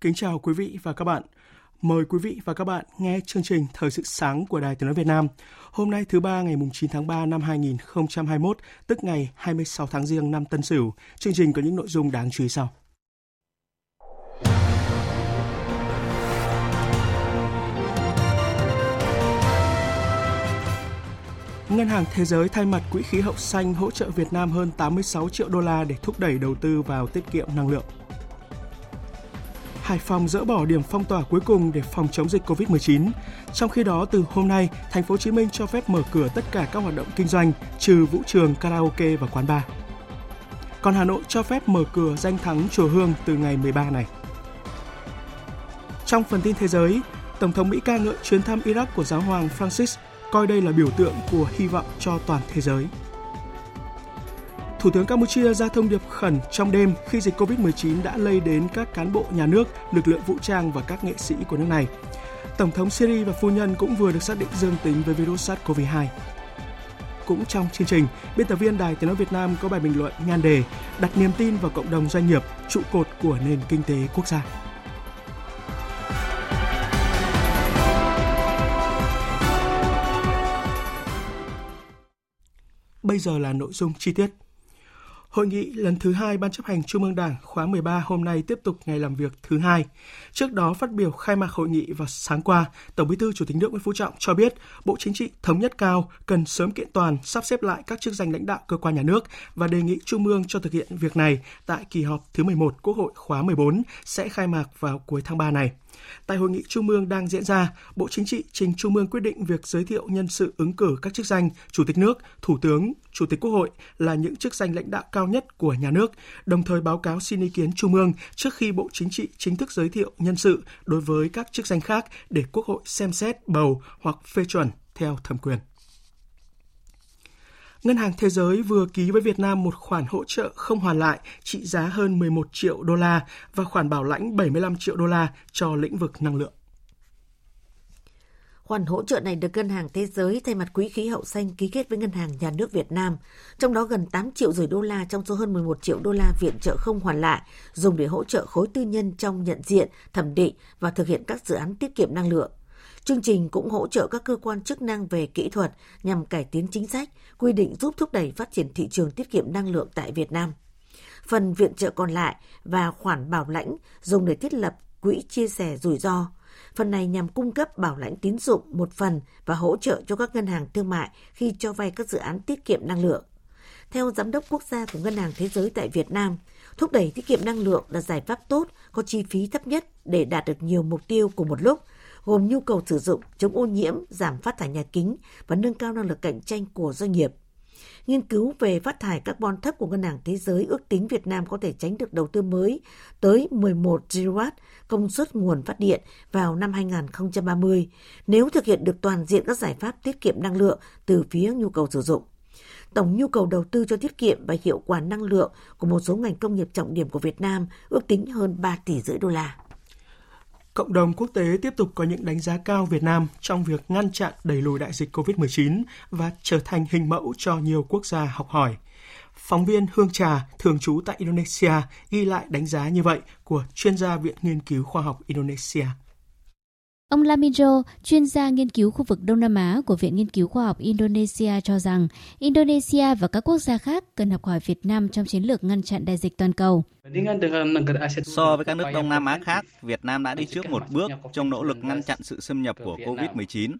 Kính chào quý vị và các bạn. Mời quý vị và các bạn nghe chương trình Thời sự sáng của Đài Tiếng nói Việt Nam. Hôm nay thứ ba ngày 9 tháng 3 năm 2021, tức ngày 26 tháng Giêng năm Tân Sửu. Chương trình có những nội dung đáng chú ý sau. Ngân hàng Thế giới thay mặt Quỹ khí hậu xanh hỗ trợ Việt Nam hơn 86 triệu đô la để thúc đẩy đầu tư vào tiết kiệm năng lượng. Hải Phòng dỡ bỏ điểm phong tỏa cuối cùng để phòng chống dịch Covid-19. Trong khi đó, từ hôm nay, thành phố Hồ Chí Minh cho phép mở cửa tất cả các hoạt động kinh doanh trừ vũ trường, karaoke và quán bar. Còn Hà Nội cho phép mở cửa danh thắng chùa Hương từ ngày 13 này. Trong phần tin thế giới, Tổng thống Mỹ ca ngợi chuyến thăm Iraq của giáo hoàng Francis, coi đây là biểu tượng của hy vọng cho toàn thế giới. Thủ tướng Campuchia ra thông điệp khẩn trong đêm khi dịch COVID-19 đã lây đến các cán bộ nhà nước, lực lượng vũ trang và các nghệ sĩ của nước này. Tổng thống Syria và phu nhân cũng vừa được xác định dương tính với virus SARS-CoV-2. Cũng trong chương trình, biên tập viên Đài Tiếng nói Việt Nam có bài bình luận nhan đề đặt niềm tin vào cộng đồng doanh nghiệp, trụ cột của nền kinh tế quốc gia. Bây giờ là nội dung chi tiết. Hội nghị lần thứ hai Ban chấp hành Trung ương Đảng khóa 13 hôm nay tiếp tục ngày làm việc thứ hai. Trước đó phát biểu khai mạc hội nghị vào sáng qua, Tổng Bí thư Chủ tịch nước Nguyễn Phú Trọng cho biết Bộ Chính trị thống nhất cao cần sớm kiện toàn sắp xếp lại các chức danh lãnh đạo cơ quan nhà nước và đề nghị Trung ương cho thực hiện việc này tại kỳ họp thứ 11 Quốc hội khóa 14 sẽ khai mạc vào cuối tháng 3 này. Tại hội nghị Trung ương đang diễn ra, Bộ Chính trị trình Trung ương quyết định việc giới thiệu nhân sự ứng cử các chức danh Chủ tịch nước, Thủ tướng, Chủ tịch Quốc hội là những chức danh lãnh đạo cao nhất của nhà nước, đồng thời báo cáo xin ý kiến Trung ương trước khi Bộ Chính trị chính thức giới thiệu nhân sự đối với các chức danh khác để Quốc hội xem xét bầu hoặc phê chuẩn theo thẩm quyền. Ngân hàng Thế giới vừa ký với Việt Nam một khoản hỗ trợ không hoàn lại trị giá hơn 11 triệu đô la và khoản bảo lãnh 75 triệu đô la cho lĩnh vực năng lượng. Khoản hỗ trợ này được Ngân hàng Thế giới thay mặt Quỹ khí hậu xanh ký kết với Ngân hàng Nhà nước Việt Nam, trong đó gần 8 triệu rưỡi đô la trong số hơn 11 triệu đô la viện trợ không hoàn lại, dùng để hỗ trợ khối tư nhân trong nhận diện, thẩm định và thực hiện các dự án tiết kiệm năng lượng. Chương trình cũng hỗ trợ các cơ quan chức năng về kỹ thuật nhằm cải tiến chính sách, quy định giúp thúc đẩy phát triển thị trường tiết kiệm năng lượng tại Việt Nam. Phần viện trợ còn lại và khoản bảo lãnh dùng để thiết lập quỹ chia sẻ rủi ro. Phần này nhằm cung cấp bảo lãnh tín dụng một phần và hỗ trợ cho các ngân hàng thương mại khi cho vay các dự án tiết kiệm năng lượng. Theo Giám đốc Quốc gia của Ngân hàng Thế giới tại Việt Nam, thúc đẩy tiết kiệm năng lượng là giải pháp tốt, có chi phí thấp nhất để đạt được nhiều mục tiêu cùng một lúc – gồm nhu cầu sử dụng, chống ô nhiễm, giảm phát thải nhà kính và nâng cao năng lực cạnh tranh của doanh nghiệp. Nghiên cứu về phát thải carbon thấp của Ngân hàng Thế giới ước tính Việt Nam có thể tránh được đầu tư mới tới 11 gigawatt công suất nguồn phát điện vào năm 2030 nếu thực hiện được toàn diện các giải pháp tiết kiệm năng lượng từ phía nhu cầu sử dụng. Tổng nhu cầu đầu tư cho tiết kiệm và hiệu quả năng lượng của một số ngành công nghiệp trọng điểm của Việt Nam ước tính hơn 3 tỷ rưỡi đô la. Cộng đồng quốc tế tiếp tục có những đánh giá cao Việt Nam trong việc ngăn chặn đẩy lùi đại dịch COVID-19 và trở thành hình mẫu cho nhiều quốc gia học hỏi. Phóng viên Hương Trà, thường trú tại Indonesia, ghi lại đánh giá như vậy của chuyên gia Viện Nghiên cứu Khoa học Indonesia. Ông Laminjo, chuyên gia nghiên cứu khu vực Đông Nam Á của Viện Nghiên cứu Khoa học Indonesia cho rằng Indonesia và các quốc gia khác cần học hỏi Việt Nam trong chiến lược ngăn chặn đại dịch toàn cầu. So với các nước Đông Nam Á khác, Việt Nam đã đi trước một bước trong nỗ lực ngăn chặn sự xâm nhập của COVID-19.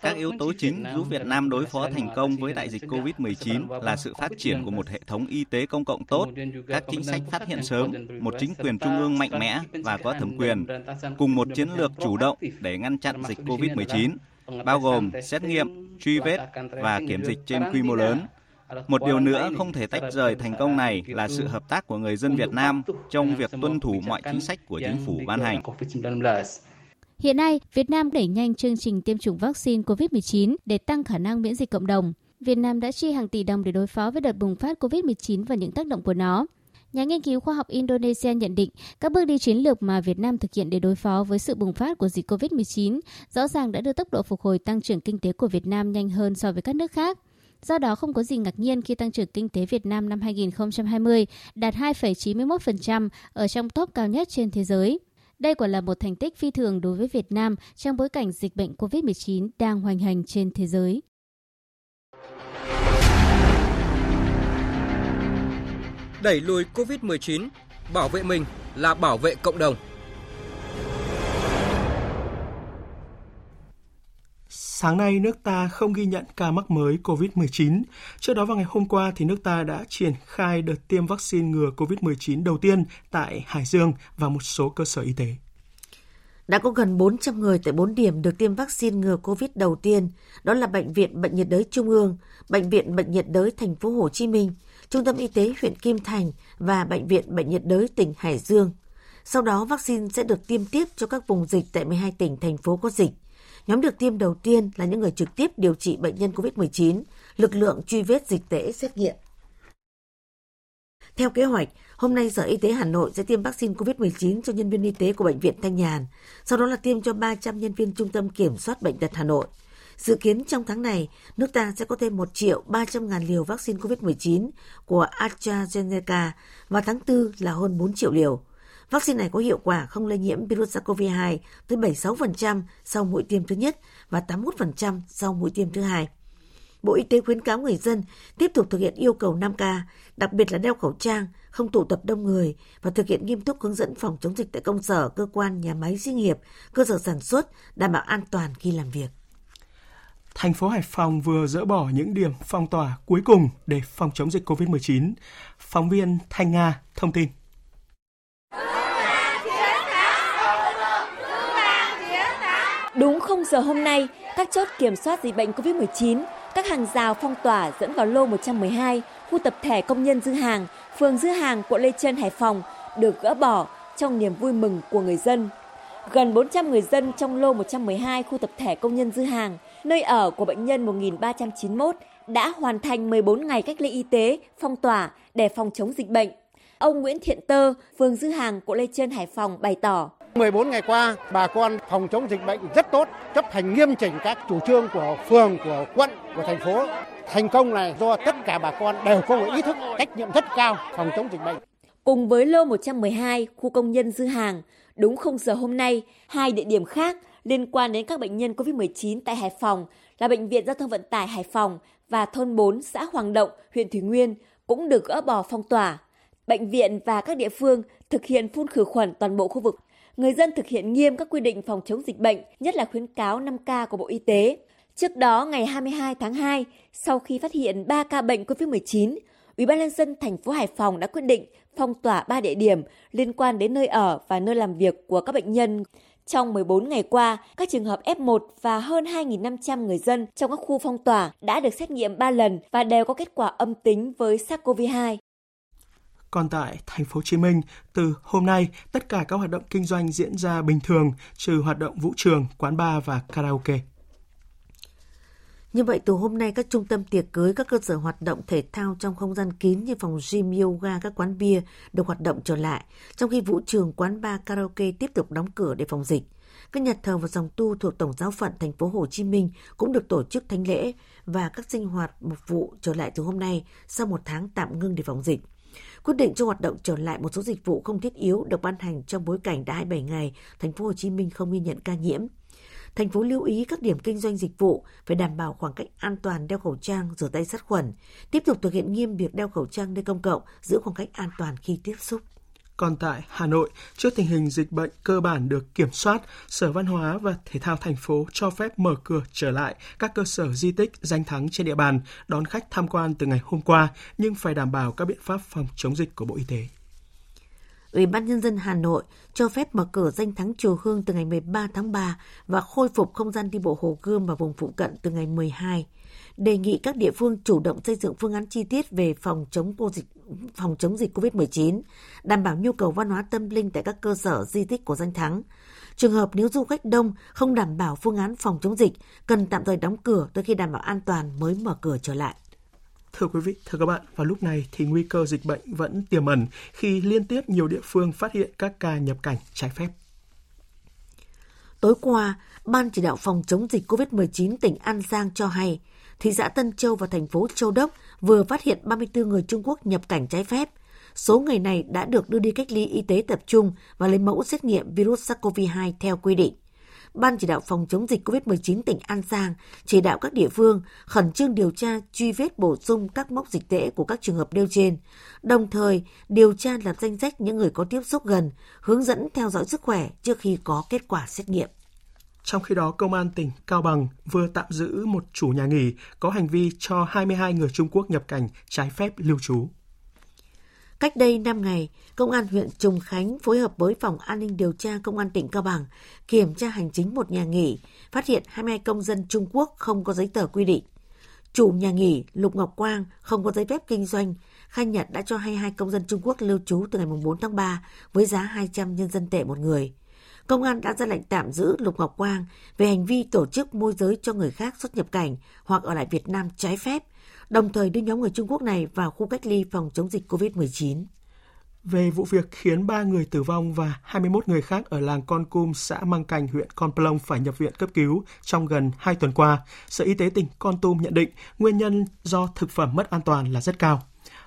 Các yếu tố chính giúp Việt Nam đối phó thành công với đại dịch COVID-19 là sự phát triển của một hệ thống y tế công cộng tốt, các chính sách phát hiện sớm, một chính quyền trung ương mạnh mẽ và có thẩm quyền, cùng một chiến lược chủ động để ngăn chặn dịch COVID-19, bao gồm xét nghiệm, truy vết và kiểm dịch trên quy mô lớn. Một điều nữa không thể tách rời thành công này là sự hợp tác của người dân Việt Nam trong việc tuân thủ mọi chính sách của chính phủ ban hành. Hiện nay, Việt Nam đẩy nhanh chương trình tiêm chủng vaccine COVID-19 để tăng khả năng miễn dịch cộng đồng. Việt Nam đã chi hàng tỷ đồng để đối phó với đợt bùng phát COVID-19 và những tác động của nó. Nhà nghiên cứu khoa học Indonesia nhận định các bước đi chiến lược mà Việt Nam thực hiện để đối phó với sự bùng phát của dịch COVID-19 rõ ràng đã đưa tốc độ phục hồi tăng trưởng kinh tế của Việt Nam nhanh hơn so với các nước khác. Do đó không có gì ngạc nhiên khi tăng trưởng kinh tế Việt Nam năm 2020 đạt 2,91% ở trong top cao nhất trên thế giới. Đây quả là một thành tích phi thường đối với Việt Nam trong bối cảnh dịch bệnh COVID-19 đang hoành hành trên thế giới. Đẩy lùi COVID-19, bảo vệ mình là bảo vệ cộng đồng. Sáng nay, nước ta không ghi nhận ca mắc mới COVID-19. Trước đó vào ngày hôm qua, thì nước ta đã triển khai đợt tiêm vaccine ngừa COVID-19 đầu tiên tại Hải Dương và một số cơ sở y tế. Đã có gần 400 người tại 4 điểm được tiêm vaccine ngừa COVID đầu tiên, đó là Bệnh viện Bệnh nhiệt đới Trung ương, Bệnh viện Bệnh nhiệt đới Thành phố Hồ Chí Minh, Trung tâm Y tế huyện Kim Thành và Bệnh viện Bệnh nhiệt đới tỉnh Hải Dương. Sau đó, vaccine sẽ được tiêm tiếp cho các vùng dịch tại 12 tỉnh, thành phố có dịch. Nhóm được tiêm đầu tiên là những người trực tiếp điều trị bệnh nhân COVID-19, lực lượng truy vết dịch tễ xét nghiệm. Theo kế hoạch, hôm nay Sở Y tế Hà Nội sẽ tiêm vaccine COVID-19 cho nhân viên y tế của Bệnh viện Thanh Nhàn, sau đó là tiêm cho 300 nhân viên Trung tâm Kiểm soát Bệnh tật Hà Nội. Dự kiến trong tháng này, nước ta sẽ có thêm 1 triệu 300 ngàn liều vaccine COVID-19 của AstraZeneca và tháng 4 là hơn 4 triệu liều. Vaccine này có hiệu quả không lây nhiễm virus SARS-CoV-2 tới 76% sau mũi tiêm thứ nhất và 81% sau mũi tiêm thứ hai. Bộ Y tế khuyến cáo người dân tiếp tục thực hiện yêu cầu 5K, đặc biệt là đeo khẩu trang, không tụ tập đông người và thực hiện nghiêm túc hướng dẫn phòng chống dịch tại công sở, cơ quan, nhà máy, xí nghiệp, cơ sở sản xuất, đảm bảo an toàn khi làm việc. Thành phố Hải Phòng vừa dỡ bỏ những điểm phong tỏa cuối cùng để phòng chống dịch COVID-19. Phóng viên Thanh Nga thông tin. 0 giờ hôm nay, các chốt kiểm soát dịch bệnh COVID-19, các hàng rào phong tỏa dẫn vào lô 112, khu tập thể công nhân Dư Hàng, phường Dư Hàng, quận Lê Trân, Hải Phòng được gỡ bỏ trong niềm vui mừng của người dân. Gần 400 người dân trong lô 112 khu tập thể công nhân Dư Hàng, nơi ở của bệnh nhân 1391 đã hoàn thành 14 ngày cách ly y tế, phong tỏa để phòng chống dịch bệnh. Ông Nguyễn Thiện Tơ, phường Dư Hàng, quận Lê Trân, Hải Phòng bày tỏ. 14 ngày qua, bà con phòng chống dịch bệnh rất tốt, chấp hành nghiêm chỉnh các chủ trương của phường, của quận, của thành phố. Thành công này do tất cả bà con đều có một ý thức trách nhiệm rất cao phòng chống dịch bệnh. Cùng với lô 112, khu công nhân Dư Hàng, đúng không giờ hôm nay, hai địa điểm khác liên quan đến các bệnh nhân COVID-19 tại Hải Phòng là Bệnh viện Giao thông Vận tải Hải Phòng và thôn 4 xã Hoàng Động, huyện Thủy Nguyên cũng được gỡ bỏ phong tỏa. Bệnh viện và các địa phương thực hiện phun khử khuẩn toàn bộ khu vực người dân thực hiện nghiêm các quy định phòng chống dịch bệnh, nhất là khuyến cáo 5K của Bộ Y tế. Trước đó, ngày 22 tháng 2, sau khi phát hiện 3 ca bệnh COVID-19, Ủy ban nhân dân thành phố Hải Phòng đã quyết định phong tỏa 3 địa điểm liên quan đến nơi ở và nơi làm việc của các bệnh nhân. Trong 14 ngày qua, các trường hợp F1 và hơn 2.500 người dân trong các khu phong tỏa đã được xét nghiệm 3 lần và đều có kết quả âm tính với SARS-CoV-2. Còn tại thành phố Hồ Chí Minh, từ hôm nay, tất cả các hoạt động kinh doanh diễn ra bình thường, trừ hoạt động vũ trường, quán bar và karaoke. Như vậy, từ hôm nay, các trung tâm tiệc cưới, các cơ sở hoạt động thể thao trong không gian kín như phòng gym, yoga, các quán bia được hoạt động trở lại, trong khi vũ trường, quán bar, karaoke tiếp tục đóng cửa để phòng dịch. Các nhà thờ và dòng tu thuộc Tổng giáo phận thành phố Hồ Chí Minh cũng được tổ chức thánh lễ và các sinh hoạt mục vụ trở lại từ hôm nay sau một tháng tạm ngưng để phòng dịch. Quyết định cho hoạt động trở lại một số dịch vụ không thiết yếu được ban hành trong bối cảnh đã 27 ngày thành phố Hồ Chí Minh không ghi nhận ca nhiễm. Thành phố lưu ý các điểm kinh doanh dịch vụ phải đảm bảo khoảng cách an toàn đeo khẩu trang, rửa tay sát khuẩn, tiếp tục thực hiện nghiêm việc đeo khẩu trang nơi công cộng, giữ khoảng cách an toàn khi tiếp xúc. Còn tại Hà Nội, trước tình hình dịch bệnh cơ bản được kiểm soát, Sở Văn hóa và Thể thao thành phố cho phép mở cửa trở lại các cơ sở di tích danh thắng trên địa bàn đón khách tham quan từ ngày hôm qua, nhưng phải đảm bảo các biện pháp phòng chống dịch của Bộ Y tế. Ủy ban Nhân dân Hà Nội cho phép mở cửa danh thắng Chùa Hương từ ngày 13 tháng 3 và khôi phục không gian đi bộ Hồ Gươm và vùng phụ cận từ ngày 12 đề nghị các địa phương chủ động xây dựng phương án chi tiết về phòng chống dịch phòng chống dịch COVID-19, đảm bảo nhu cầu văn hóa tâm linh tại các cơ sở di tích của danh thắng. Trường hợp nếu du khách đông không đảm bảo phương án phòng chống dịch, cần tạm thời đóng cửa tới khi đảm bảo an toàn mới mở cửa trở lại. Thưa quý vị, thưa các bạn, vào lúc này thì nguy cơ dịch bệnh vẫn tiềm ẩn khi liên tiếp nhiều địa phương phát hiện các ca nhập cảnh trái phép. Tối qua, Ban chỉ đạo phòng chống dịch COVID-19 tỉnh An Giang cho hay, thị xã Tân Châu và thành phố Châu Đốc vừa phát hiện 34 người Trung Quốc nhập cảnh trái phép. Số người này đã được đưa đi cách ly y tế tập trung và lấy mẫu xét nghiệm virus SARS-CoV-2 theo quy định. Ban chỉ đạo phòng chống dịch COVID-19 tỉnh An Giang chỉ đạo các địa phương khẩn trương điều tra, truy vết bổ sung các mốc dịch tễ của các trường hợp nêu trên, đồng thời điều tra lập danh sách những người có tiếp xúc gần, hướng dẫn theo dõi sức khỏe trước khi có kết quả xét nghiệm. Trong khi đó, Công an tỉnh Cao Bằng vừa tạm giữ một chủ nhà nghỉ có hành vi cho 22 người Trung Quốc nhập cảnh trái phép lưu trú. Cách đây 5 ngày, Công an huyện Trùng Khánh phối hợp với Phòng An ninh điều tra Công an tỉnh Cao Bằng kiểm tra hành chính một nhà nghỉ, phát hiện 22 công dân Trung Quốc không có giấy tờ quy định. Chủ nhà nghỉ Lục Ngọc Quang không có giấy phép kinh doanh, khai nhận đã cho 22 công dân Trung Quốc lưu trú từ ngày 4 tháng 3 với giá 200 nhân dân tệ một người. Công an đã ra lệnh tạm giữ Lục Ngọc Quang về hành vi tổ chức môi giới cho người khác xuất nhập cảnh hoặc ở lại Việt Nam trái phép, đồng thời đưa nhóm người Trung Quốc này vào khu cách ly phòng chống dịch COVID-19. Về vụ việc khiến 3 người tử vong và 21 người khác ở làng Con Cum, xã Măng Cành, huyện Con Plong phải nhập viện cấp cứu trong gần 2 tuần qua, Sở Y tế tỉnh Con Tum nhận định nguyên nhân do thực phẩm mất an toàn là rất cao.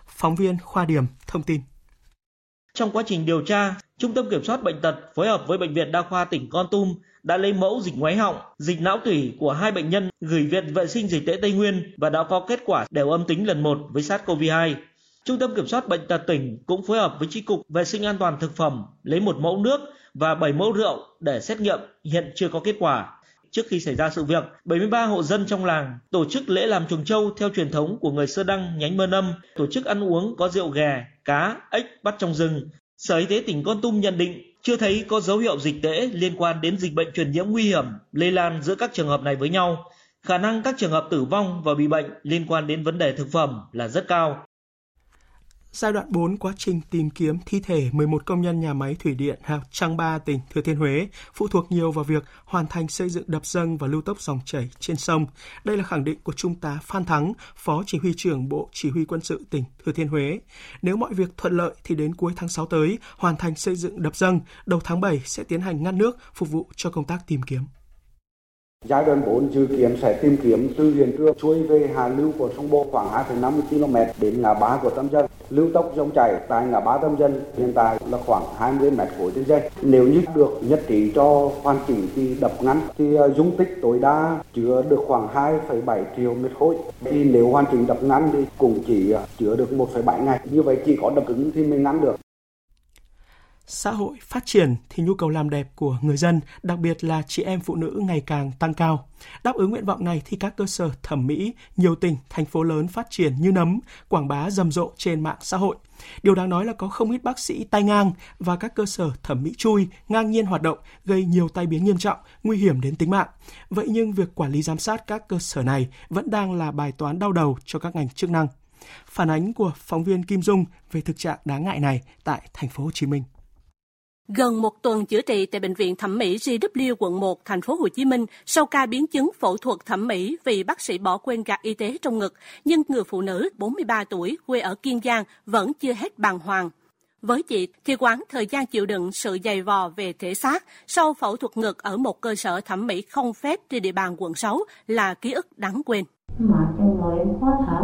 Phóng viên Khoa Điểm thông tin. Trong quá trình điều tra, Trung tâm Kiểm soát Bệnh tật phối hợp với Bệnh viện Đa khoa tỉnh Con Tum đã lấy mẫu dịch ngoái họng, dịch não tủy của hai bệnh nhân gửi Viện Vệ sinh Dịch tễ Tây Nguyên và đã có kết quả đều âm tính lần một với SARS-CoV-2. Trung tâm Kiểm soát Bệnh tật tỉnh cũng phối hợp với tri cục Vệ sinh An toàn Thực phẩm lấy một mẫu nước và 7 mẫu rượu để xét nghiệm, hiện chưa có kết quả. Trước khi xảy ra sự việc, 73 hộ dân trong làng tổ chức lễ làm chuồng trâu theo truyền thống của người Sơ Đăng nhánh Mơ Nâm, tổ chức ăn uống có rượu ghè, cá, ếch bắt trong rừng. Sở Y tế tỉnh Con Tum nhận định chưa thấy có dấu hiệu dịch tễ liên quan đến dịch bệnh truyền nhiễm nguy hiểm, lây lan giữa các trường hợp này với nhau. Khả năng các trường hợp tử vong và bị bệnh liên quan đến vấn đề thực phẩm là rất cao. Giai đoạn 4 quá trình tìm kiếm thi thể 11 công nhân nhà máy thủy điện Hào Trăng Ba tỉnh Thừa Thiên Huế phụ thuộc nhiều vào việc hoàn thành xây dựng đập dâng và lưu tốc dòng chảy trên sông. Đây là khẳng định của Trung tá Phan Thắng, Phó Chỉ huy trưởng Bộ Chỉ huy quân sự tỉnh Thừa Thiên Huế. Nếu mọi việc thuận lợi thì đến cuối tháng 6 tới hoàn thành xây dựng đập dâng, đầu tháng 7 sẽ tiến hành ngăn nước phục vụ cho công tác tìm kiếm. Giai đoạn 4 dự kiến sẽ tìm kiếm từ hiện trường xuôi về hạ lưu của sông Bồ khoảng 2,5 km đến ngã ba của Tâm Dân. Lưu tốc dòng chảy tại ngã ba Tâm Dân hiện tại là khoảng 20 m khối trên giây. Nếu như được nhất trí cho hoàn chỉnh thì đập ngắn thì ờ, dung tích tối đa chứa được khoảng 2,7 triệu mét khối. Thì nếu hoàn chỉnh đập ngắn thì cũng chỉ ờ, chứa được 1,7 ngày. Như vậy chỉ có đập cứng thì mới ngắn được xã hội phát triển thì nhu cầu làm đẹp của người dân, đặc biệt là chị em phụ nữ ngày càng tăng cao. Đáp ứng nguyện vọng này thì các cơ sở thẩm mỹ, nhiều tỉnh, thành phố lớn phát triển như nấm, quảng bá rầm rộ trên mạng xã hội. Điều đáng nói là có không ít bác sĩ tay ngang và các cơ sở thẩm mỹ chui ngang nhiên hoạt động gây nhiều tai biến nghiêm trọng, nguy hiểm đến tính mạng. Vậy nhưng việc quản lý giám sát các cơ sở này vẫn đang là bài toán đau đầu cho các ngành chức năng. Phản ánh của phóng viên Kim Dung về thực trạng đáng ngại này tại thành phố Hồ Chí Minh. Gần một tuần chữa trị tại bệnh viện thẩm mỹ GW quận 1 thành phố Hồ Chí Minh sau ca biến chứng phẫu thuật thẩm mỹ vì bác sĩ bỏ quên gạt y tế trong ngực, nhưng người phụ nữ 43 tuổi quê ở Kiên Giang vẫn chưa hết bàng hoàng. Với chị thì quán thời gian chịu đựng sự dày vò về thể xác sau phẫu thuật ngực ở một cơ sở thẩm mỹ không phép trên địa bàn quận 6 là ký ức đáng quên. Mệt trong người khó thở,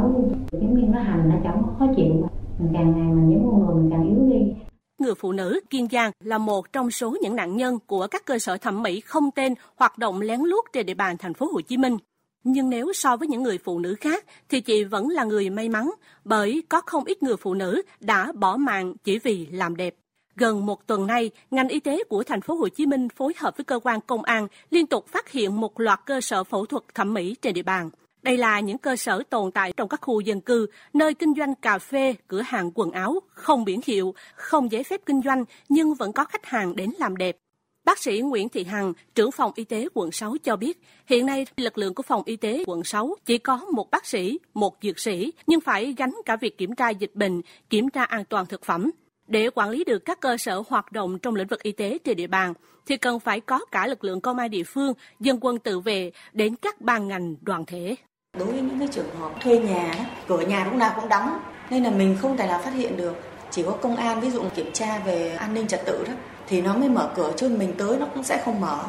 giống như nó hành nó chẳng khó chịu. Mình càng ngày mình những người mình càng yếu đi người phụ nữ Kiên Giang là một trong số những nạn nhân của các cơ sở thẩm mỹ không tên hoạt động lén lút trên địa bàn thành phố Hồ Chí Minh. Nhưng nếu so với những người phụ nữ khác thì chị vẫn là người may mắn bởi có không ít người phụ nữ đã bỏ mạng chỉ vì làm đẹp. Gần một tuần nay, ngành y tế của thành phố Hồ Chí Minh phối hợp với cơ quan công an liên tục phát hiện một loạt cơ sở phẫu thuật thẩm mỹ trên địa bàn. Đây là những cơ sở tồn tại trong các khu dân cư, nơi kinh doanh cà phê, cửa hàng quần áo, không biển hiệu, không giấy phép kinh doanh nhưng vẫn có khách hàng đến làm đẹp. Bác sĩ Nguyễn Thị Hằng, trưởng phòng y tế quận 6 cho biết, hiện nay lực lượng của phòng y tế quận 6 chỉ có một bác sĩ, một dược sĩ, nhưng phải gánh cả việc kiểm tra dịch bệnh, kiểm tra an toàn thực phẩm. Để quản lý được các cơ sở hoạt động trong lĩnh vực y tế trên địa bàn, thì cần phải có cả lực lượng công an địa phương, dân quân tự vệ đến các ban ngành đoàn thể. Đối với những cái trường hợp thuê nhà, cửa nhà lúc nào cũng đóng, nên là mình không thể nào phát hiện được. Chỉ có công an ví dụ kiểm tra về an ninh trật tự đó, thì nó mới mở cửa chứ mình tới nó cũng sẽ không mở.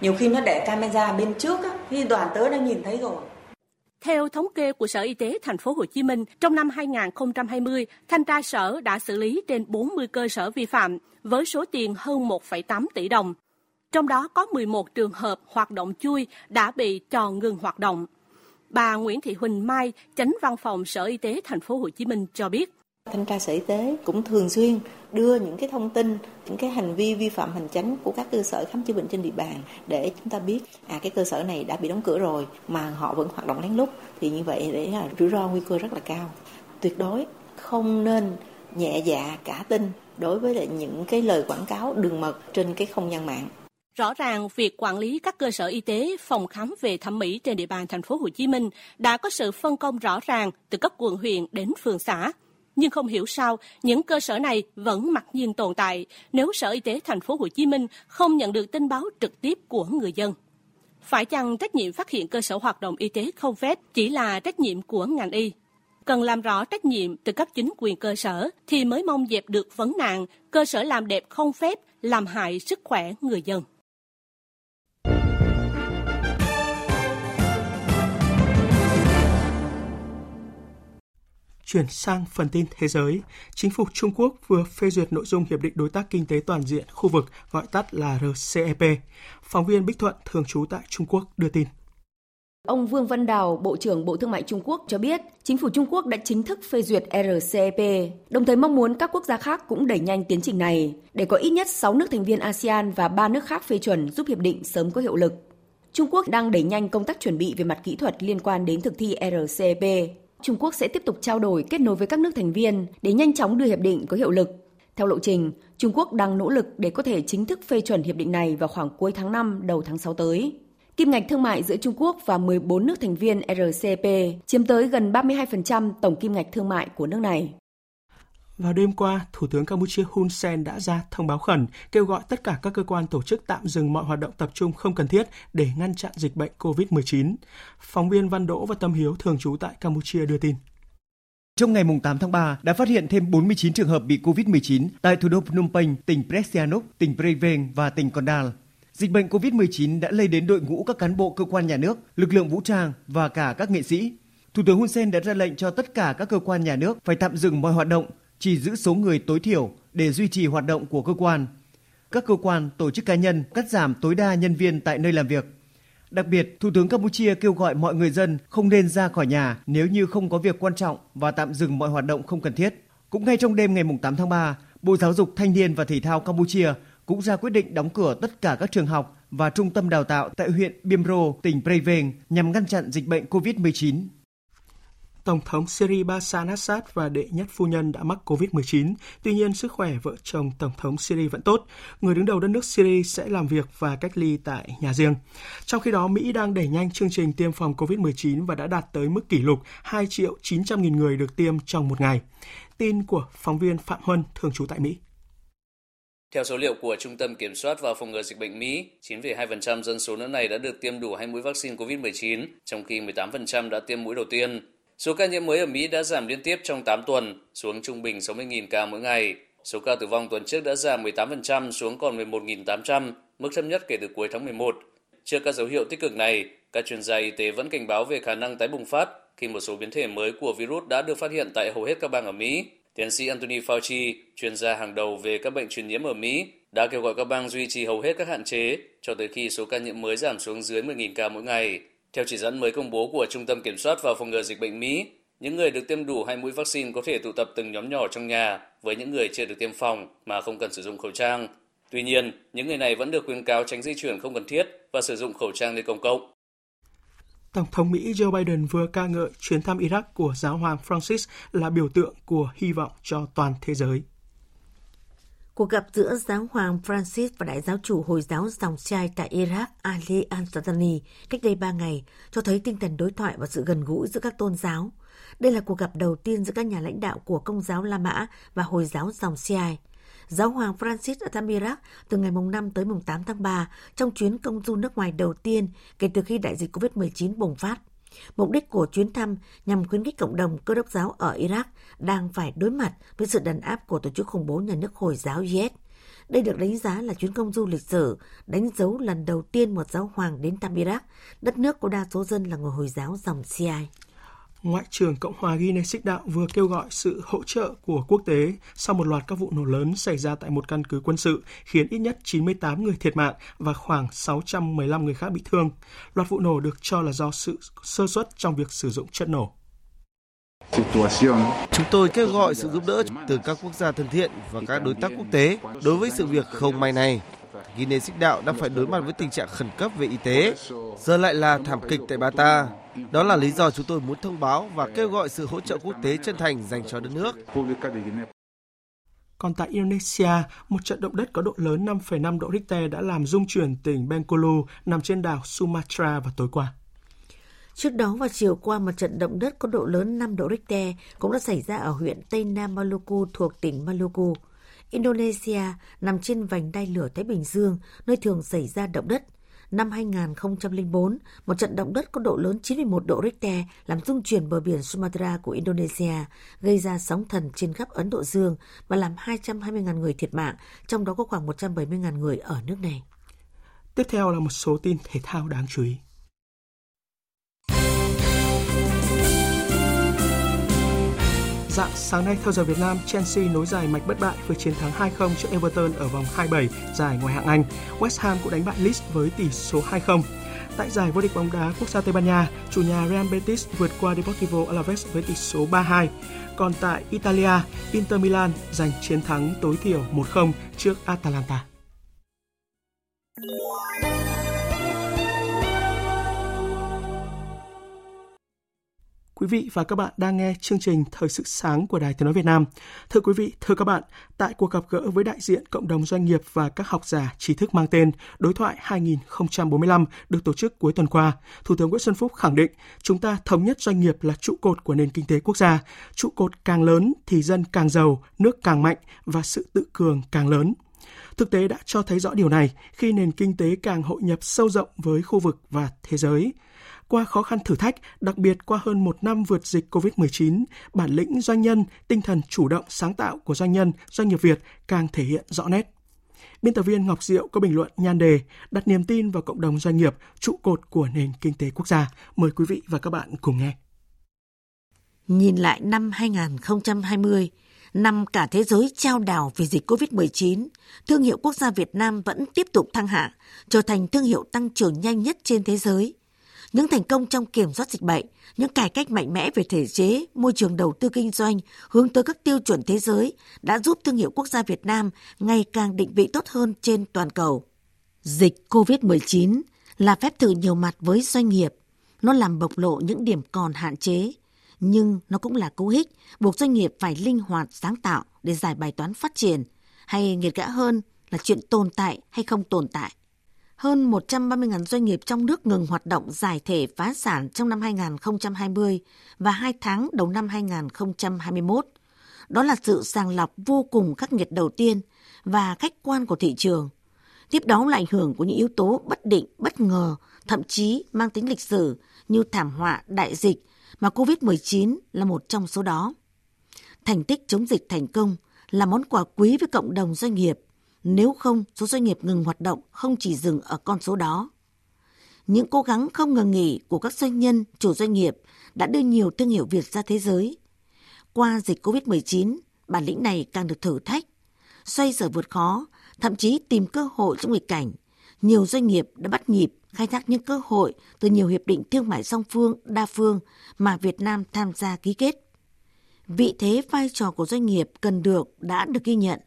Nhiều khi nó để camera bên trước á, thì đoàn tới đã nhìn thấy rồi. Theo thống kê của Sở Y tế thành phố Hồ Chí Minh, trong năm 2020, thanh tra sở đã xử lý trên 40 cơ sở vi phạm với số tiền hơn 1,8 tỷ đồng. Trong đó có 11 trường hợp hoạt động chui đã bị cho ngừng hoạt động. Bà Nguyễn Thị Huỳnh Mai, chánh văn phòng Sở Y tế thành phố Hồ Chí Minh cho biết, Thanh tra Sở Y tế cũng thường xuyên đưa những cái thông tin, những cái hành vi vi phạm hành chính của các cơ sở khám chữa bệnh trên địa bàn để chúng ta biết à cái cơ sở này đã bị đóng cửa rồi mà họ vẫn hoạt động lén lút thì như vậy để là rủi ro nguy cơ rất là cao. Tuyệt đối không nên nhẹ dạ cả tin đối với lại những cái lời quảng cáo đường mật trên cái không gian mạng. Rõ ràng việc quản lý các cơ sở y tế, phòng khám về thẩm mỹ trên địa bàn thành phố Hồ Chí Minh đã có sự phân công rõ ràng từ cấp quận huyện đến phường xã. Nhưng không hiểu sao những cơ sở này vẫn mặc nhiên tồn tại nếu Sở Y tế thành phố Hồ Chí Minh không nhận được tin báo trực tiếp của người dân. Phải chăng trách nhiệm phát hiện cơ sở hoạt động y tế không phép chỉ là trách nhiệm của ngành y? Cần làm rõ trách nhiệm từ cấp chính quyền cơ sở thì mới mong dẹp được vấn nạn cơ sở làm đẹp không phép làm hại sức khỏe người dân. Chuyển sang phần tin thế giới, chính phủ Trung Quốc vừa phê duyệt nội dung Hiệp định Đối tác Kinh tế Toàn diện khu vực gọi tắt là RCEP. Phóng viên Bích Thuận, thường trú tại Trung Quốc, đưa tin. Ông Vương Văn Đào, Bộ trưởng Bộ Thương mại Trung Quốc cho biết, chính phủ Trung Quốc đã chính thức phê duyệt RCEP, đồng thời mong muốn các quốc gia khác cũng đẩy nhanh tiến trình này, để có ít nhất 6 nước thành viên ASEAN và 3 nước khác phê chuẩn giúp hiệp định sớm có hiệu lực. Trung Quốc đang đẩy nhanh công tác chuẩn bị về mặt kỹ thuật liên quan đến thực thi RCEP. Trung Quốc sẽ tiếp tục trao đổi kết nối với các nước thành viên để nhanh chóng đưa hiệp định có hiệu lực. Theo lộ trình, Trung Quốc đang nỗ lực để có thể chính thức phê chuẩn hiệp định này vào khoảng cuối tháng 5 đầu tháng 6 tới. Kim ngạch thương mại giữa Trung Quốc và 14 nước thành viên RCEP chiếm tới gần 32% tổng kim ngạch thương mại của nước này. Vào đêm qua, Thủ tướng Campuchia Hun Sen đã ra thông báo khẩn kêu gọi tất cả các cơ quan tổ chức tạm dừng mọi hoạt động tập trung không cần thiết để ngăn chặn dịch bệnh COVID-19. Phóng viên Văn Đỗ và Tâm Hiếu thường trú tại Campuchia đưa tin. Trong ngày 8 tháng 3 đã phát hiện thêm 49 trường hợp bị COVID-19 tại thủ đô Phnom Penh, tỉnh Presianok, tỉnh Preven và tỉnh Kondal. Dịch bệnh COVID-19 đã lây đến đội ngũ các cán bộ cơ quan nhà nước, lực lượng vũ trang và cả các nghệ sĩ. Thủ tướng Hun Sen đã ra lệnh cho tất cả các cơ quan nhà nước phải tạm dừng mọi hoạt động, chỉ giữ số người tối thiểu để duy trì hoạt động của cơ quan. Các cơ quan, tổ chức cá nhân cắt giảm tối đa nhân viên tại nơi làm việc. Đặc biệt, Thủ tướng Campuchia kêu gọi mọi người dân không nên ra khỏi nhà nếu như không có việc quan trọng và tạm dừng mọi hoạt động không cần thiết. Cũng ngay trong đêm ngày 8 tháng 3, Bộ Giáo dục Thanh niên và Thể thao Campuchia cũng ra quyết định đóng cửa tất cả các trường học và trung tâm đào tạo tại huyện Biemro, tỉnh Preven nhằm ngăn chặn dịch bệnh COVID-19. Tổng thống Syria Bashar al-Assad và đệ nhất phu nhân đã mắc COVID-19. Tuy nhiên, sức khỏe vợ chồng Tổng thống Syria vẫn tốt. Người đứng đầu đất nước Syria sẽ làm việc và cách ly tại nhà riêng. Trong khi đó, Mỹ đang đẩy nhanh chương trình tiêm phòng COVID-19 và đã đạt tới mức kỷ lục 2 triệu 900 nghìn người được tiêm trong một ngày. Tin của phóng viên Phạm Huân, thường trú tại Mỹ. Theo số liệu của Trung tâm Kiểm soát và Phòng ngừa Dịch bệnh Mỹ, 9,2% dân số nước này đã được tiêm đủ hai mũi vaccine COVID-19, trong khi 18% đã tiêm mũi đầu tiên. Số ca nhiễm mới ở Mỹ đã giảm liên tiếp trong 8 tuần, xuống trung bình 60.000 ca mỗi ngày. Số ca tử vong tuần trước đã giảm 18% xuống còn 11.800, mức thấp nhất kể từ cuối tháng 11. Trước các dấu hiệu tích cực này, các chuyên gia y tế vẫn cảnh báo về khả năng tái bùng phát khi một số biến thể mới của virus đã được phát hiện tại hầu hết các bang ở Mỹ. Tiến sĩ Anthony Fauci, chuyên gia hàng đầu về các bệnh truyền nhiễm ở Mỹ, đã kêu gọi các bang duy trì hầu hết các hạn chế cho tới khi số ca nhiễm mới giảm xuống dưới 10.000 ca mỗi ngày. Theo chỉ dẫn mới công bố của Trung tâm Kiểm soát và Phòng ngừa Dịch bệnh Mỹ, những người được tiêm đủ hai mũi vaccine có thể tụ tập từng nhóm nhỏ trong nhà với những người chưa được tiêm phòng mà không cần sử dụng khẩu trang. Tuy nhiên, những người này vẫn được khuyến cáo tránh di chuyển không cần thiết và sử dụng khẩu trang nơi công cộng. Tổng thống Mỹ Joe Biden vừa ca ngợi chuyến thăm Iraq của giáo hoàng Francis là biểu tượng của hy vọng cho toàn thế giới. Cuộc gặp giữa giáo hoàng Francis và đại giáo chủ Hồi giáo dòng trai tại Iraq, Ali al-Sastani cách đây 3 ngày, cho thấy tinh thần đối thoại và sự gần gũi giữa các tôn giáo. Đây là cuộc gặp đầu tiên giữa các nhà lãnh đạo của công giáo La Mã và Hồi giáo dòng Shiite. Giáo hoàng Francis ở thăm Iraq từ ngày mùng 5 tới mùng 8 tháng 3 trong chuyến công du nước ngoài đầu tiên kể từ khi đại dịch COVID-19 bùng phát. Mục đích của chuyến thăm nhằm khuyến khích cộng đồng cơ đốc giáo ở Iraq đang phải đối mặt với sự đàn áp của tổ chức khủng bố nhà nước Hồi giáo IS. Đây được đánh giá là chuyến công du lịch sử, đánh dấu lần đầu tiên một giáo hoàng đến thăm Iraq, đất nước có đa số dân là người Hồi giáo dòng Shiite. Ngoại trưởng Cộng hòa Guinea Xích Đạo vừa kêu gọi sự hỗ trợ của quốc tế sau một loạt các vụ nổ lớn xảy ra tại một căn cứ quân sự, khiến ít nhất 98 người thiệt mạng và khoảng 615 người khác bị thương. Loạt vụ nổ được cho là do sự sơ suất trong việc sử dụng chất nổ. Chúng tôi kêu gọi sự giúp đỡ từ các quốc gia thân thiện và các đối tác quốc tế đối với sự việc không may này. Guinea Xích Đạo đang phải đối mặt với tình trạng khẩn cấp về y tế, giờ lại là thảm kịch tại Bata. Đó là lý do chúng tôi muốn thông báo và kêu gọi sự hỗ trợ quốc tế chân thành dành cho đất nước. Còn tại Indonesia, một trận động đất có độ lớn 5,5 độ Richter đã làm rung chuyển tỉnh Bengkulu nằm trên đảo Sumatra vào tối qua. Trước đó vào chiều qua, một trận động đất có độ lớn 5 độ Richter cũng đã xảy ra ở huyện Tây Nam Maluku thuộc tỉnh Maluku. Indonesia nằm trên vành đai lửa Thái Bình Dương, nơi thường xảy ra động đất. Năm 2004, một trận động đất có độ lớn 91 độ Richter làm rung chuyển bờ biển Sumatra của Indonesia, gây ra sóng thần trên khắp Ấn Độ Dương và làm 220.000 người thiệt mạng, trong đó có khoảng 170.000 người ở nước này. Tiếp theo là một số tin thể thao đáng chú ý. Dạng sáng nay theo giờ Việt Nam, Chelsea nối dài mạch bất bại với chiến thắng 2-0 trước Everton ở vòng 27 giải ngoại hạng Anh. West Ham cũng đánh bại Leeds với tỷ số 2-0. Tại giải vô địch bóng đá quốc gia Tây Ban Nha, chủ nhà Real Betis vượt qua Deportivo Alaves với tỷ số 3-2. Còn tại Italia, Inter Milan giành chiến thắng tối thiểu 1-0 trước Atalanta. Quý vị và các bạn đang nghe chương trình Thời sự sáng của Đài Tiếng Nói Việt Nam. Thưa quý vị, thưa các bạn, tại cuộc gặp gỡ với đại diện cộng đồng doanh nghiệp và các học giả trí thức mang tên Đối thoại 2045 được tổ chức cuối tuần qua, Thủ tướng Nguyễn Xuân Phúc khẳng định chúng ta thống nhất doanh nghiệp là trụ cột của nền kinh tế quốc gia. Trụ cột càng lớn thì dân càng giàu, nước càng mạnh và sự tự cường càng lớn. Thực tế đã cho thấy rõ điều này khi nền kinh tế càng hội nhập sâu rộng với khu vực và thế giới qua khó khăn thử thách, đặc biệt qua hơn một năm vượt dịch COVID-19, bản lĩnh doanh nhân, tinh thần chủ động sáng tạo của doanh nhân, doanh nghiệp Việt càng thể hiện rõ nét. Biên tập viên Ngọc Diệu có bình luận nhan đề đặt niềm tin vào cộng đồng doanh nghiệp, trụ cột của nền kinh tế quốc gia. Mời quý vị và các bạn cùng nghe. Nhìn lại năm 2020, năm cả thế giới trao đảo vì dịch COVID-19, thương hiệu quốc gia Việt Nam vẫn tiếp tục thăng hạng, trở thành thương hiệu tăng trưởng nhanh nhất trên thế giới. Những thành công trong kiểm soát dịch bệnh, những cải cách mạnh mẽ về thể chế, môi trường đầu tư kinh doanh hướng tới các tiêu chuẩn thế giới đã giúp thương hiệu quốc gia Việt Nam ngày càng định vị tốt hơn trên toàn cầu. Dịch COVID-19 là phép thử nhiều mặt với doanh nghiệp. Nó làm bộc lộ những điểm còn hạn chế, nhưng nó cũng là cú hích buộc doanh nghiệp phải linh hoạt sáng tạo để giải bài toán phát triển, hay nghiệt gã hơn là chuyện tồn tại hay không tồn tại hơn 130.000 doanh nghiệp trong nước ngừng hoạt động giải thể phá sản trong năm 2020 và hai tháng đầu năm 2021. Đó là sự sàng lọc vô cùng khắc nghiệt đầu tiên và khách quan của thị trường. Tiếp đó là ảnh hưởng của những yếu tố bất định, bất ngờ, thậm chí mang tính lịch sử như thảm họa, đại dịch mà COVID-19 là một trong số đó. Thành tích chống dịch thành công là món quà quý với cộng đồng doanh nghiệp – nếu không, số doanh nghiệp ngừng hoạt động không chỉ dừng ở con số đó. Những cố gắng không ngừng nghỉ của các doanh nhân, chủ doanh nghiệp đã đưa nhiều thương hiệu Việt ra thế giới. Qua dịch COVID-19, bản lĩnh này càng được thử thách. Xoay sở vượt khó, thậm chí tìm cơ hội trong nghịch cảnh. Nhiều doanh nghiệp đã bắt nhịp khai thác những cơ hội từ nhiều hiệp định thương mại song phương, đa phương mà Việt Nam tham gia ký kết. Vị thế vai trò của doanh nghiệp cần được đã được ghi nhận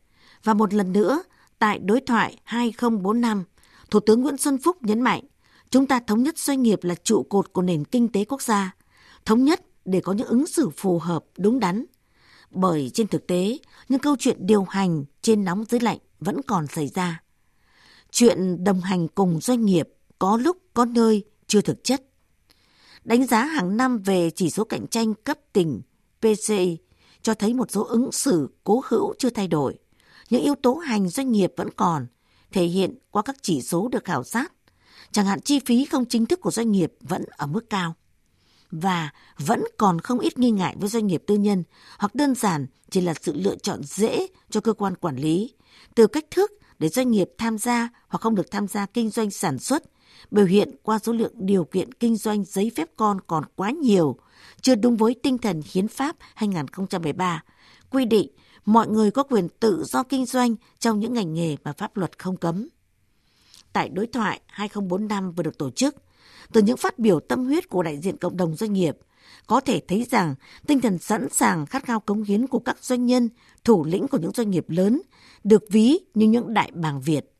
và một lần nữa tại đối thoại 2045, Thủ tướng Nguyễn Xuân Phúc nhấn mạnh chúng ta thống nhất doanh nghiệp là trụ cột của nền kinh tế quốc gia, thống nhất để có những ứng xử phù hợp, đúng đắn. Bởi trên thực tế, những câu chuyện điều hành trên nóng dưới lạnh vẫn còn xảy ra. Chuyện đồng hành cùng doanh nghiệp có lúc có nơi chưa thực chất. Đánh giá hàng năm về chỉ số cạnh tranh cấp tỉnh PCI cho thấy một số ứng xử cố hữu chưa thay đổi. Những yếu tố hành doanh nghiệp vẫn còn, thể hiện qua các chỉ số được khảo sát. Chẳng hạn chi phí không chính thức của doanh nghiệp vẫn ở mức cao. Và vẫn còn không ít nghi ngại với doanh nghiệp tư nhân hoặc đơn giản chỉ là sự lựa chọn dễ cho cơ quan quản lý. Từ cách thức để doanh nghiệp tham gia hoặc không được tham gia kinh doanh sản xuất, biểu hiện qua số lượng điều kiện kinh doanh giấy phép con còn quá nhiều, chưa đúng với tinh thần hiến pháp 2013, quy định mọi người có quyền tự do kinh doanh trong những ngành nghề mà pháp luật không cấm. Tại đối thoại 2045 vừa được tổ chức, từ những phát biểu tâm huyết của đại diện cộng đồng doanh nghiệp, có thể thấy rằng tinh thần sẵn sàng khát khao cống hiến của các doanh nhân, thủ lĩnh của những doanh nghiệp lớn được ví như những đại bàng Việt.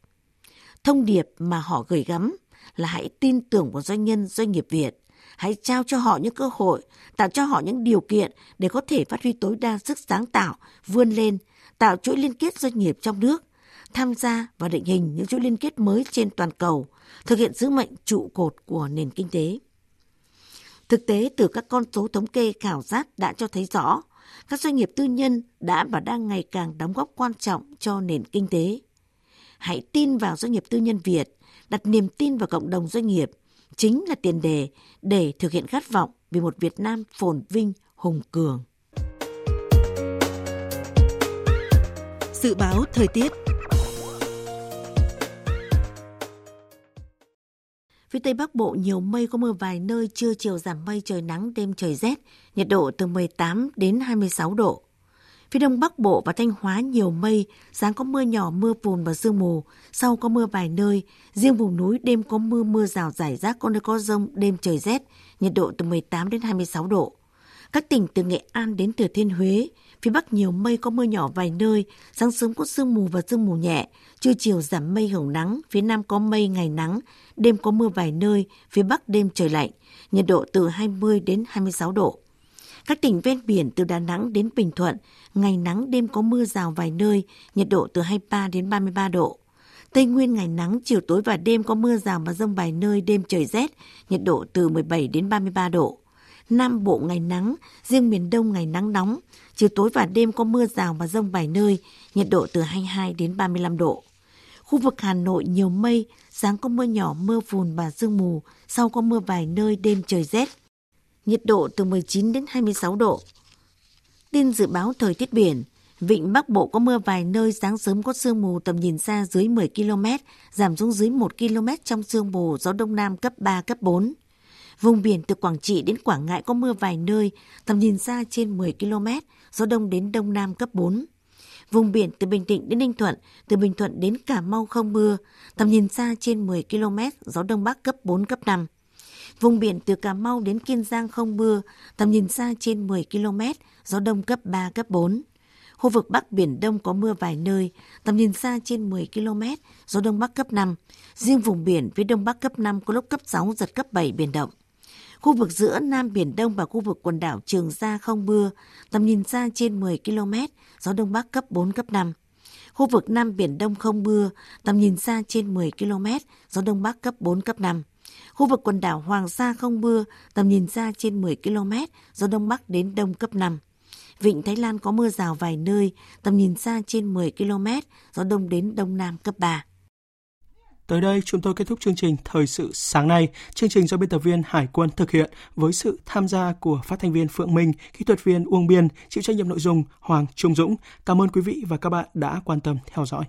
Thông điệp mà họ gửi gắm là hãy tin tưởng vào doanh nhân doanh nghiệp Việt, hãy trao cho họ những cơ hội, tạo cho họ những điều kiện để có thể phát huy tối đa sức sáng tạo, vươn lên, tạo chuỗi liên kết doanh nghiệp trong nước, tham gia và định hình những chuỗi liên kết mới trên toàn cầu, thực hiện sứ mệnh trụ cột của nền kinh tế. Thực tế từ các con số thống kê khảo sát đã cho thấy rõ, các doanh nghiệp tư nhân đã và đang ngày càng đóng góp quan trọng cho nền kinh tế. Hãy tin vào doanh nghiệp tư nhân Việt, đặt niềm tin vào cộng đồng doanh nghiệp chính là tiền đề để thực hiện khát vọng vì một Việt Nam phồn vinh, hùng cường. Dự báo thời tiết Phía Tây Bắc Bộ nhiều mây có mưa vài nơi, trưa chiều giảm mây trời nắng, đêm trời rét, nhiệt độ từ 18 đến 26 độ. Phía Đông Bắc Bộ và Thanh Hóa nhiều mây, sáng có mưa nhỏ, mưa phùn và sương mù, sau có mưa vài nơi, riêng vùng núi đêm có mưa mưa rào rải rác, có nơi có rông, đêm trời rét, nhiệt độ từ 18 đến 26 độ. Các tỉnh từ Nghệ An đến Thừa Thiên Huế, phía Bắc nhiều mây có mưa nhỏ vài nơi, sáng sớm có sương mù và sương mù nhẹ, trưa chiều giảm mây hưởng nắng, phía Nam có mây ngày nắng, đêm có mưa vài nơi, phía Bắc đêm trời lạnh, nhiệt độ từ 20 đến 26 độ. Các tỉnh ven biển từ Đà Nẵng đến Bình Thuận, ngày nắng đêm có mưa rào vài nơi, nhiệt độ từ 23 đến 33 độ. Tây Nguyên ngày nắng, chiều tối và đêm có mưa rào và rông vài nơi, đêm trời rét, nhiệt độ từ 17 đến 33 độ. Nam Bộ ngày nắng, riêng miền Đông ngày nắng nóng, chiều tối và đêm có mưa rào và rông vài nơi, nhiệt độ từ 22 đến 35 độ. Khu vực Hà Nội nhiều mây, sáng có mưa nhỏ, mưa phùn và sương mù, sau có mưa vài nơi, đêm trời rét. Nhiệt độ từ 19 đến 26 độ. Tin dự báo thời tiết biển, Vịnh Bắc Bộ có mưa vài nơi, sáng sớm có sương mù tầm nhìn xa dưới 10 km, giảm xuống dưới 1 km trong sương mù, gió Đông Nam cấp 3, cấp 4. Vùng biển từ Quảng Trị đến Quảng Ngãi có mưa vài nơi, tầm nhìn xa trên 10 km, gió Đông đến Đông Nam cấp 4. Vùng biển từ Bình Định đến Ninh Thuận, từ Bình Thuận đến Cà Mau không mưa, tầm nhìn xa trên 10 km, gió Đông Bắc cấp 4, cấp 5. Vùng biển từ Cà Mau đến Kiên Giang không mưa, tầm nhìn xa trên 10 km, gió Đông cấp 3, cấp 4. Khu vực Bắc Biển Đông có mưa vài nơi, tầm nhìn xa trên 10 km, gió Đông Bắc cấp 5. Riêng vùng biển phía Đông Bắc cấp 5 có lúc cấp 6, giật cấp 7 biển động. Khu vực giữa Nam Biển Đông và khu vực quần đảo Trường Sa không mưa, tầm nhìn xa trên 10 km, gió Đông Bắc cấp 4, cấp 5. Khu vực Nam Biển Đông không mưa, tầm nhìn xa trên 10 km, gió Đông Bắc cấp 4, cấp 5. Khu vực quần đảo Hoàng Sa không mưa, tầm nhìn xa trên 10 km, gió Đông Bắc đến Đông cấp 5. Vịnh Thái Lan có mưa rào vài nơi, tầm nhìn xa trên 10 km, gió Đông đến Đông Nam cấp 3. Tới đây chúng tôi kết thúc chương trình Thời sự sáng nay. Chương trình do biên tập viên Hải quân thực hiện với sự tham gia của phát thanh viên Phượng Minh, kỹ thuật viên Uông Biên, chịu trách nhiệm nội dung Hoàng Trung Dũng. Cảm ơn quý vị và các bạn đã quan tâm theo dõi.